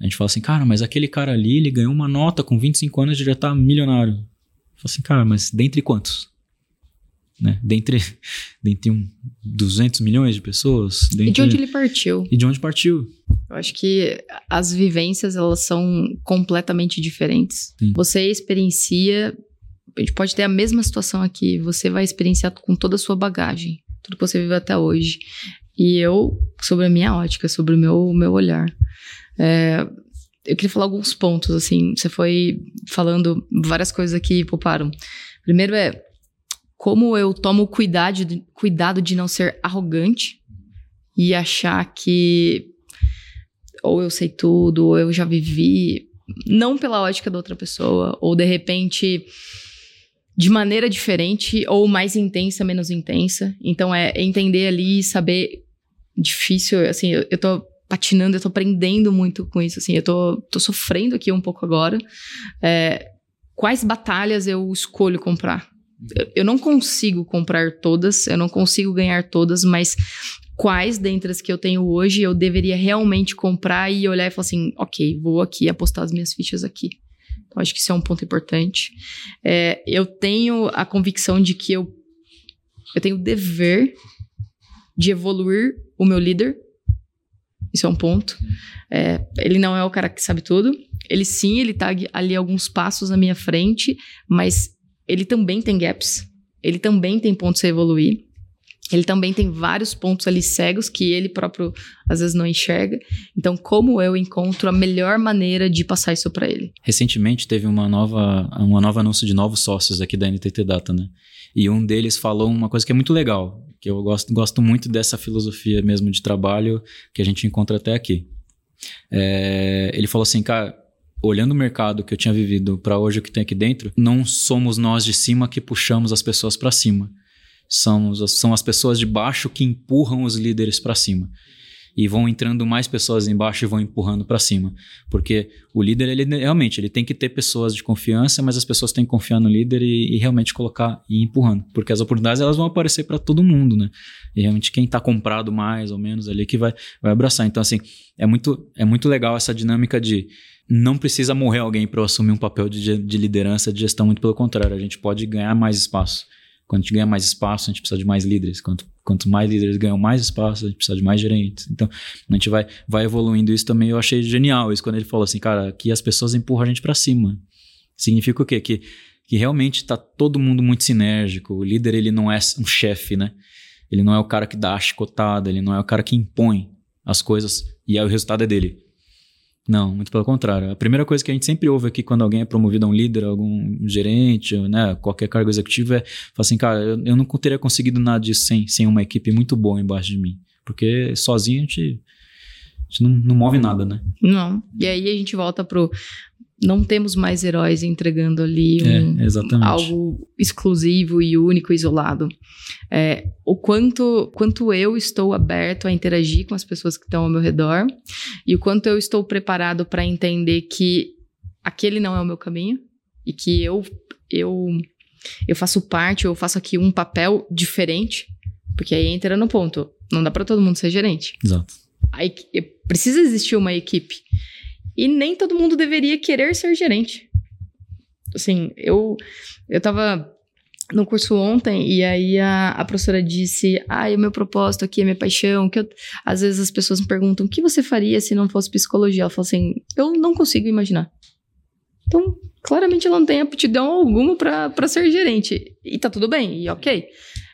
A gente fala assim, cara, mas aquele cara ali, ele ganhou uma nota com 25 anos e já tá milionário. Fala assim, cara, mas dentre quantos? Né? Dentre, dentre um 200 milhões de pessoas. Dentre... E de onde ele partiu? E de onde partiu? Eu acho que as vivências, elas são completamente diferentes. Sim. Você experiencia... A gente pode ter a mesma situação aqui. Você vai experienciar com toda a sua bagagem. Tudo que você viveu até hoje. E eu, sobre a minha ótica, sobre o meu, meu olhar. É, eu queria falar alguns pontos, assim. Você foi falando várias coisas aqui pouparam. Primeiro é como eu tomo cuidado de, cuidado de não ser arrogante e achar que ou eu sei tudo, ou eu já vivi, não pela ótica da outra pessoa, ou de repente de maneira diferente, ou mais intensa, menos intensa. Então é entender ali e saber. Difícil, assim, eu, eu tô patinando, eu tô aprendendo muito com isso, assim, eu tô, tô sofrendo aqui um pouco agora. É, quais batalhas eu escolho comprar? Eu, eu não consigo comprar todas, eu não consigo ganhar todas, mas quais dentre as que eu tenho hoje eu deveria realmente comprar e olhar e falar assim, ok, vou aqui apostar as minhas fichas aqui. Então, acho que isso é um ponto importante. É, eu tenho a convicção de que eu, eu tenho o dever de evoluir o meu líder isso é um ponto. É, ele não é o cara que sabe tudo. Ele sim, ele tá ali alguns passos na minha frente, mas ele também tem gaps. Ele também tem pontos a evoluir. Ele também tem vários pontos ali cegos que ele próprio às vezes não enxerga. Então, como eu encontro a melhor maneira de passar isso para ele? Recentemente teve uma nova, uma nova anúncio de novos sócios aqui da NTT Data, né? E um deles falou uma coisa que é muito legal que eu gosto, gosto muito dessa filosofia mesmo de trabalho que a gente encontra até aqui. É, ele falou assim, cara, olhando o mercado que eu tinha vivido para hoje o que tem aqui dentro, não somos nós de cima que puxamos as pessoas para cima. Somos, são as pessoas de baixo que empurram os líderes para cima e vão entrando mais pessoas embaixo e vão empurrando para cima. Porque o líder, ele realmente, ele tem que ter pessoas de confiança, mas as pessoas têm que confiar no líder e, e realmente colocar e ir empurrando. Porque as oportunidades, elas vão aparecer para todo mundo, né? E realmente quem está comprado mais ou menos ali que vai, vai abraçar. Então, assim, é muito, é muito legal essa dinâmica de não precisa morrer alguém para assumir um papel de, de liderança, de gestão, muito pelo contrário, a gente pode ganhar mais espaço. Quando a gente ganha mais espaço, a gente precisa de mais líderes. Quanto, quanto mais líderes ganham mais espaço, a gente precisa de mais gerentes. Então, a gente vai, vai evoluindo isso também. Eu achei genial isso quando ele falou assim, cara, que as pessoas empurram a gente para cima. Significa o quê? Que, que realmente está todo mundo muito sinérgico. O líder, ele não é um chefe, né? Ele não é o cara que dá a chicotada, ele não é o cara que impõe as coisas e aí o resultado é dele. Não, muito pelo contrário. A primeira coisa que a gente sempre ouve aqui quando alguém é promovido a um líder, algum gerente, né, qualquer cargo executivo, é falar assim, cara, eu, eu não teria conseguido nada disso sem, sem uma equipe muito boa embaixo de mim. Porque sozinho a gente, a gente não, não move nada, né? Não. E aí a gente volta pro não temos mais heróis entregando ali um, é, algo exclusivo e único, isolado. É, o quanto, quanto eu estou aberto a interagir com as pessoas que estão ao meu redor e o quanto eu estou preparado para entender que aquele não é o meu caminho e que eu, eu, eu faço parte, eu faço aqui um papel diferente, porque aí entra no ponto. Não dá para todo mundo ser gerente. Exato. Aí precisa existir uma equipe. E nem todo mundo deveria querer ser gerente. Assim, eu, eu tava no curso ontem e aí a, a professora disse: Ah, o meu propósito aqui, a minha paixão. Que eu, às vezes as pessoas me perguntam: O que você faria se não fosse psicologia? Ela falou assim: Eu não consigo imaginar. Então, claramente ela não tem aptidão alguma para ser gerente. E tá tudo bem, e ok.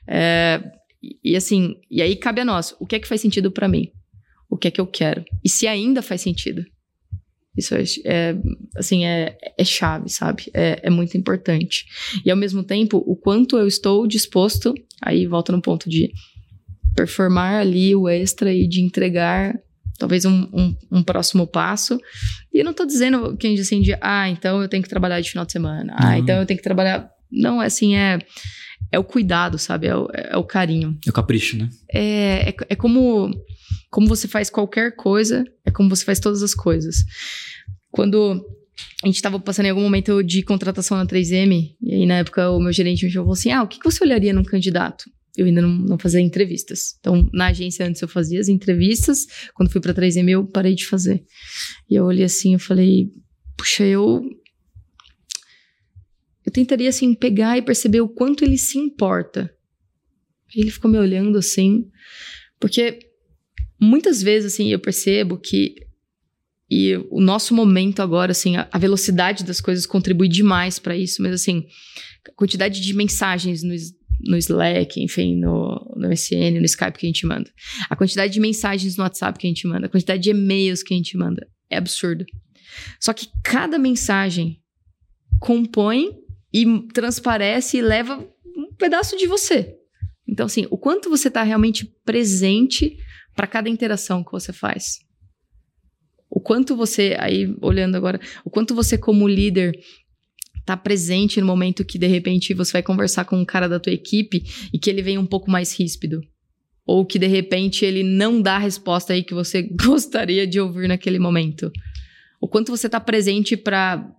É, e assim, e aí cabe a nós: o que é que faz sentido para mim? O que é que eu quero? E se ainda faz sentido? Isso é, é assim, é, é chave, sabe? É, é muito importante. E ao mesmo tempo, o quanto eu estou disposto, aí volta no ponto de performar ali o extra e de entregar talvez um, um, um, próximo passo. E eu não tô dizendo que assim de, ah, então eu tenho que trabalhar de final de semana. Ah, uhum. então eu tenho que trabalhar. Não, é assim, é, é o cuidado, sabe? É o, é o carinho. É o capricho, né? É, é, é como, como você faz qualquer coisa, é como você faz todas as coisas. Quando a gente estava passando em algum momento de contratação na 3M, e aí na época o meu gerente me falou assim: Ah, o que, que você olharia num candidato? Eu ainda não, não fazia entrevistas. Então, na agência antes eu fazia as entrevistas, quando fui para 3M eu parei de fazer. E eu olhei assim, eu falei: Puxa, eu. Eu tentaria assim pegar e perceber o quanto ele se importa. Ele ficou me olhando assim, porque muitas vezes assim eu percebo que e o nosso momento agora, assim, a, velocidade das coisas contribui demais para isso, mas assim, a quantidade de mensagens no, no Slack, enfim, no, no MSN, no Skype que a gente manda, a quantidade de mensagens no WhatsApp que a gente manda, a quantidade de e-mails que a gente manda, é absurdo. Só que cada mensagem compõe e transparece e leva um pedaço de você. Então, assim, o quanto você está realmente presente para cada interação que você faz. O quanto você, aí olhando agora, o quanto você como líder tá presente no momento que de repente você vai conversar com um cara da tua equipe e que ele vem um pouco mais ríspido. Ou que de repente ele não dá a resposta aí que você gostaria de ouvir naquele momento. O quanto você tá presente para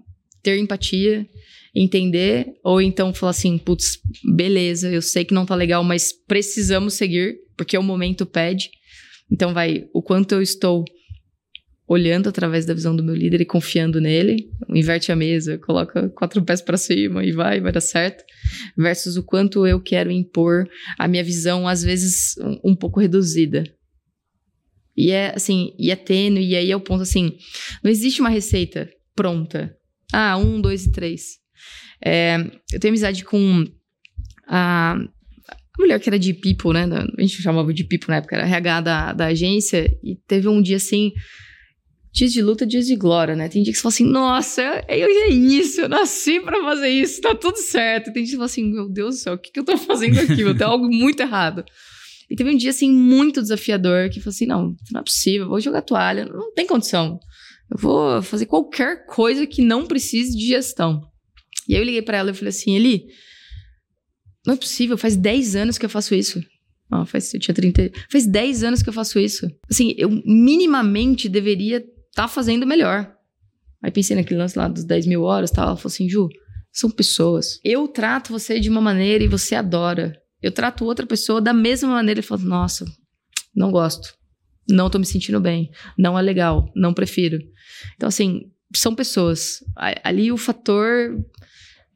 ter empatia, entender, ou então falar assim, putz, beleza, eu sei que não tá legal, mas precisamos seguir, porque o momento pede. Então vai, o quanto eu estou olhando através da visão do meu líder e confiando nele, inverte a mesa, coloca quatro pés para cima e vai, vai dar certo, versus o quanto eu quero impor a minha visão, às vezes um, um pouco reduzida. E é assim, e é tênue, e aí é o ponto assim: não existe uma receita pronta. Ah, um, dois e três. É, eu tenho amizade com a, a mulher que era de people, né? A gente chamava de people na época, era RH da, da agência, e teve um dia assim dias de luta, dias de glória, né? Tem dia que você fala assim, nossa, eu, é isso, eu nasci pra fazer isso, tá tudo certo. Tem dia que você fala assim, meu Deus do céu, o que, que eu tô fazendo aqui? Eu tenho algo muito errado. E teve um dia, assim, muito desafiador, que falou assim, não, não é possível, vou jogar toalha, não tem condição. Eu vou fazer qualquer coisa que não precise de gestão. E aí eu liguei para ela e falei assim, Eli, não é possível, faz 10 anos que eu faço isso. Não, faz, eu tinha 30. Faz 10 anos que eu faço isso. Assim, eu minimamente deveria estar tá fazendo melhor. Aí pensei naquele lance lá dos 10 mil horas, tal. Ela falou assim, Ju, são pessoas. Eu trato você de uma maneira e você adora. Eu trato outra pessoa da mesma maneira e falo, nossa, não gosto. Não tô me sentindo bem. Não é legal. Não prefiro. Então, assim, são pessoas. Ali o fator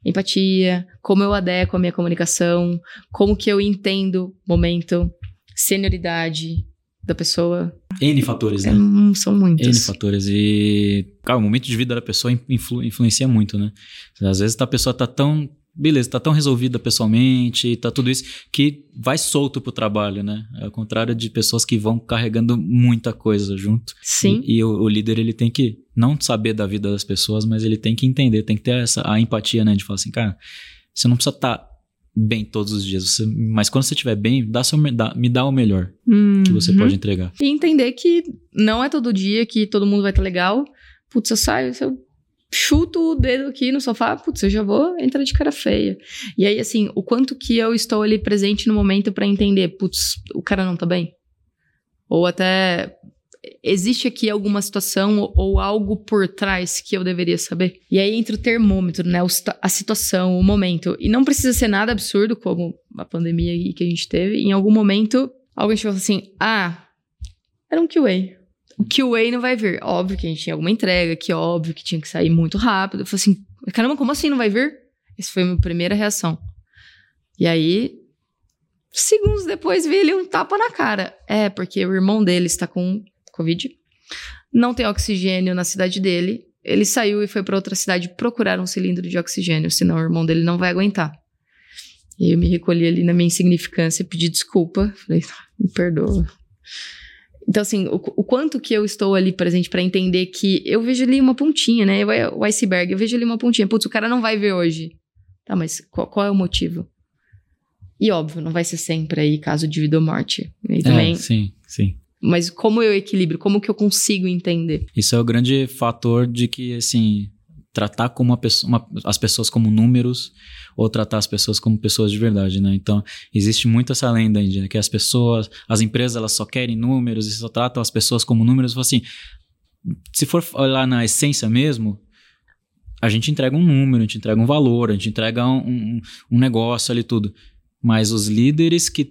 empatia, como eu adequo a minha comunicação, como que eu entendo momento, senioridade da pessoa. N fatores, né? É, são muitos. N fatores. E, cara, o momento de vida da pessoa influ, influencia muito, né? Às vezes a pessoa tá tão beleza, tá tão resolvida pessoalmente, tá tudo isso, que vai solto pro trabalho, né? Ao contrário de pessoas que vão carregando muita coisa junto. Sim. E, e o, o, líder, ele tem que não saber da vida das pessoas, mas ele tem que entender, tem que ter essa, a empatia, né? De falar assim, cara, você não precisa estar tá bem todos os dias, você, mas quando você estiver bem, dá seu, dá, me dá o melhor uhum. que você pode entregar. E entender que não é todo dia que todo mundo vai estar tá legal. Putz, eu saio, eu chuto o dedo aqui no sofá, putz, eu já vou entrar de cara feia. E aí, assim, o quanto que eu estou ali presente no momento para entender, putz, o cara não tá bem? Ou até existe aqui alguma situação ou algo por trás que eu deveria saber? E aí entra o termômetro, né? A situação, o momento. E não precisa ser nada absurdo, como a pandemia que a gente teve. Em algum momento, alguém chegou assim: ah, era um QA o QA não vai vir. Óbvio que a gente tinha alguma entrega, que óbvio que tinha que sair muito rápido. Eu falei assim, caramba, como assim não vai vir? Essa foi a minha primeira reação. E aí, segundos depois, vi ele um tapa na cara. É, porque o irmão dele está com Covid, não tem oxigênio na cidade dele. Ele saiu e foi para outra cidade procurar um cilindro de oxigênio, senão o irmão dele não vai aguentar. E eu me recolhi ali na minha insignificância, pedi desculpa. Falei, me perdoa. Então, assim, o, o, quanto que eu estou ali presente para entender que eu vejo ali uma pontinha, né? O iceberg, eu vejo ali uma pontinha. Putz, o cara não vai ver hoje. Tá, mas qual, qual é o motivo? E óbvio, não vai ser sempre aí caso de vida ou morte. E é, também, é, sim, sim. Mas como eu equilibro? Como que eu consigo entender? Isso é o grande fator de que, assim, tratar como pessoa, uma, as pessoas como números ou tratar as pessoas como pessoas de verdade, né? Então, existe muito essa lenda ainda, que as pessoas, as empresas, elas só querem números e só tratam as pessoas como números. Assim, se for olhar na essência mesmo, a gente entrega um número, a gente entrega um valor, a gente entrega um, um, um negócio ali tudo. Mas os líderes que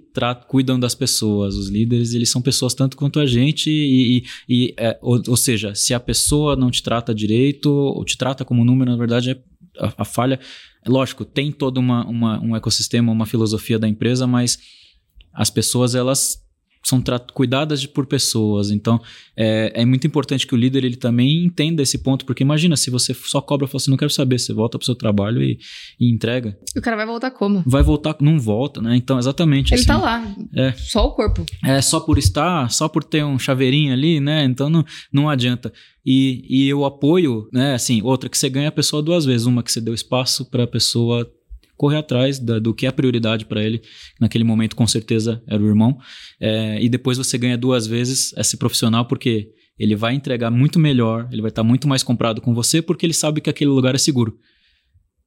cuidam das pessoas, os líderes, eles são pessoas tanto quanto a gente, e, e, e é, ou, ou, seja, se a pessoa não te trata direito, ou te trata como número, na verdade, é a, a falha. Lógico, tem todo uma, uma, um ecossistema, uma filosofia da empresa, mas as pessoas, elas são cuidadas por pessoas. Então, é, é, muito importante que o líder ele também entenda esse ponto, porque imagina, se você só cobra e fala assim, não quero saber, você volta pro seu trabalho e, e entrega. E o cara vai voltar como? Vai voltar, não volta, né? Então, exatamente. Ele assim, tá lá, é, só o corpo. É, só por estar, só por ter um chaveirinho ali, né? Então, não, não adianta. E, e o apoio, né? Assim, outra que você ganha a pessoa duas vezes. Uma que você deu espaço para a pessoa correr atrás da, do que é prioridade para ele. Naquele momento, com certeza, era o irmão. É, e depois você ganha duas vezes esse profissional, porque ele vai entregar muito melhor, ele vai estar tá muito mais comprado com você, porque ele sabe que aquele lugar é seguro.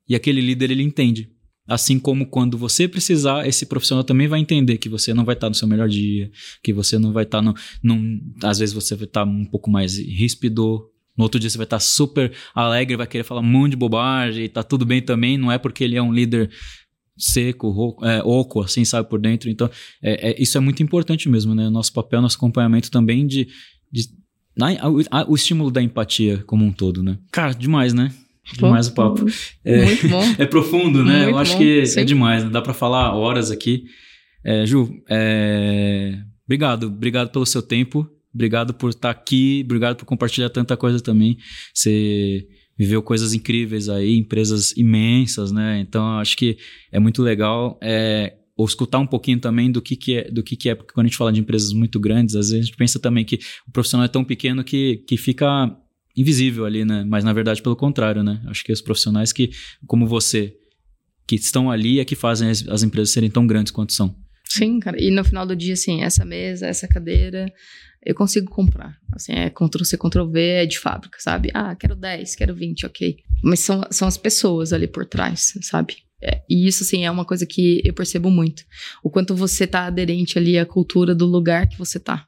E aquele líder, ele entende. Assim como quando você precisar, esse profissional também vai entender que você não vai estar tá no seu melhor dia, que você não vai estar tá no. Num, às vezes você vai estar um pouco mais ríspido, no outro dia você vai estar super alegre, vai querer falar um monte de bobagem, e tá tudo bem também, não é porque ele é um líder seco, rouco, é, oco, assim, sabe, por dentro. Então, é, é, isso é muito importante mesmo, né? Nosso papel, nosso acompanhamento também de. de a, a, o estímulo da empatia como um todo, né? Cara, demais, né? Demais o papo. É, muito bom. É profundo, né? Muito Eu acho bom, que sim. é demais, né? dá para falar horas aqui. É, Ju, é, obrigado, obrigado pelo seu tempo. Obrigado por estar tá aqui, obrigado por compartilhar tanta coisa também. Você viveu coisas incríveis aí, empresas imensas, né? Então acho que é muito legal é, ou escutar um pouquinho também do que, que é, do que, que é, porque quando a gente fala de empresas muito grandes, às vezes a gente pensa também que o profissional é tão pequeno que, que fica invisível ali, né? Mas na verdade, pelo contrário, né? Acho que os profissionais que, como você, que estão ali é que fazem as, as empresas serem tão grandes quanto são. Sim, cara. E no final do dia, assim, essa mesa, essa cadeira, eu consigo comprar. Assim, é Ctrl-C, Ctrl-V, é de fábrica, sabe? Ah, quero 10, quero 20, ok. Mas são, são as pessoas ali por trás, sabe? É, e isso, assim, é uma coisa que eu percebo muito. O quanto você tá aderente ali à cultura do lugar que você tá.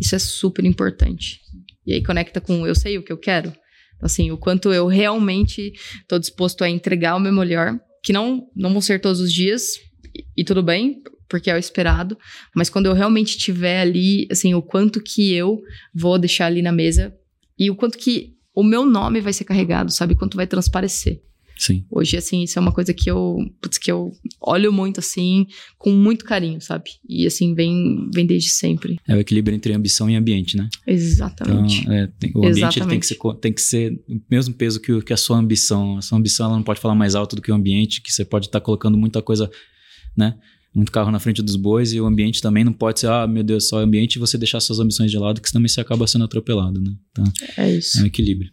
Isso é super importante. E aí conecta com eu sei o que eu quero. Assim, o quanto eu realmente tô disposto a entregar o meu melhor, que não, não vão ser todos os dias, e, e tudo bem, porque é o esperado, mas quando eu realmente tiver ali, assim, o quanto que eu vou deixar ali na mesa e o quanto que o meu nome vai ser carregado, sabe? Quanto vai transparecer. Sim. Hoje, assim, isso é uma coisa que eu, putz, que eu olho muito, assim, com muito carinho, sabe? E, assim, vem, vem desde sempre. É o equilíbrio entre ambição e ambiente, né? Exatamente. Então, é, tem, o ambiente tem que, ser, tem que ser o mesmo peso que, que a sua ambição. A sua ambição, ela não pode falar mais alto do que o ambiente, que você pode estar tá colocando muita coisa, né? Muito carro na frente dos bois e o ambiente também não pode ser, ah, meu Deus, só o ambiente e você deixar suas ambições de lado, que senão você acaba sendo atropelado, né? Então, é isso. É um equilíbrio.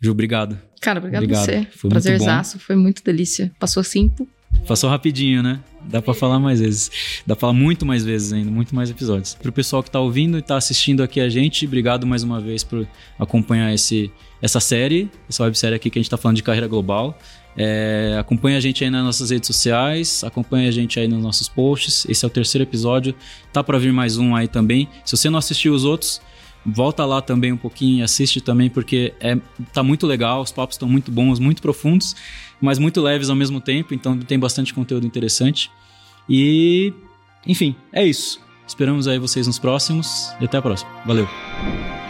Ju, obrigado. Cara, obrigado, obrigado. você. Foi Prazerzaço, foi muito delícia. Passou cinco. Passou rapidinho, né? Dá para falar mais vezes. Dá pra falar muito mais vezes ainda, muito mais episódios. Pro pessoal que tá ouvindo e tá assistindo aqui a gente, obrigado mais uma vez por acompanhar esse, essa série, essa websérie aqui que a gente tá falando de carreira global. É, acompanha a gente aí nas nossas redes sociais, acompanha a gente aí nos nossos posts. Esse é o terceiro episódio. Tá para vir mais um aí também. Se você não assistiu os outros, volta lá também um pouquinho assiste também, porque é, tá muito legal, os papos estão muito bons, muito profundos, mas muito leves ao mesmo tempo, então tem bastante conteúdo interessante. E, enfim, é isso. Esperamos aí vocês nos próximos e até a próxima. Valeu!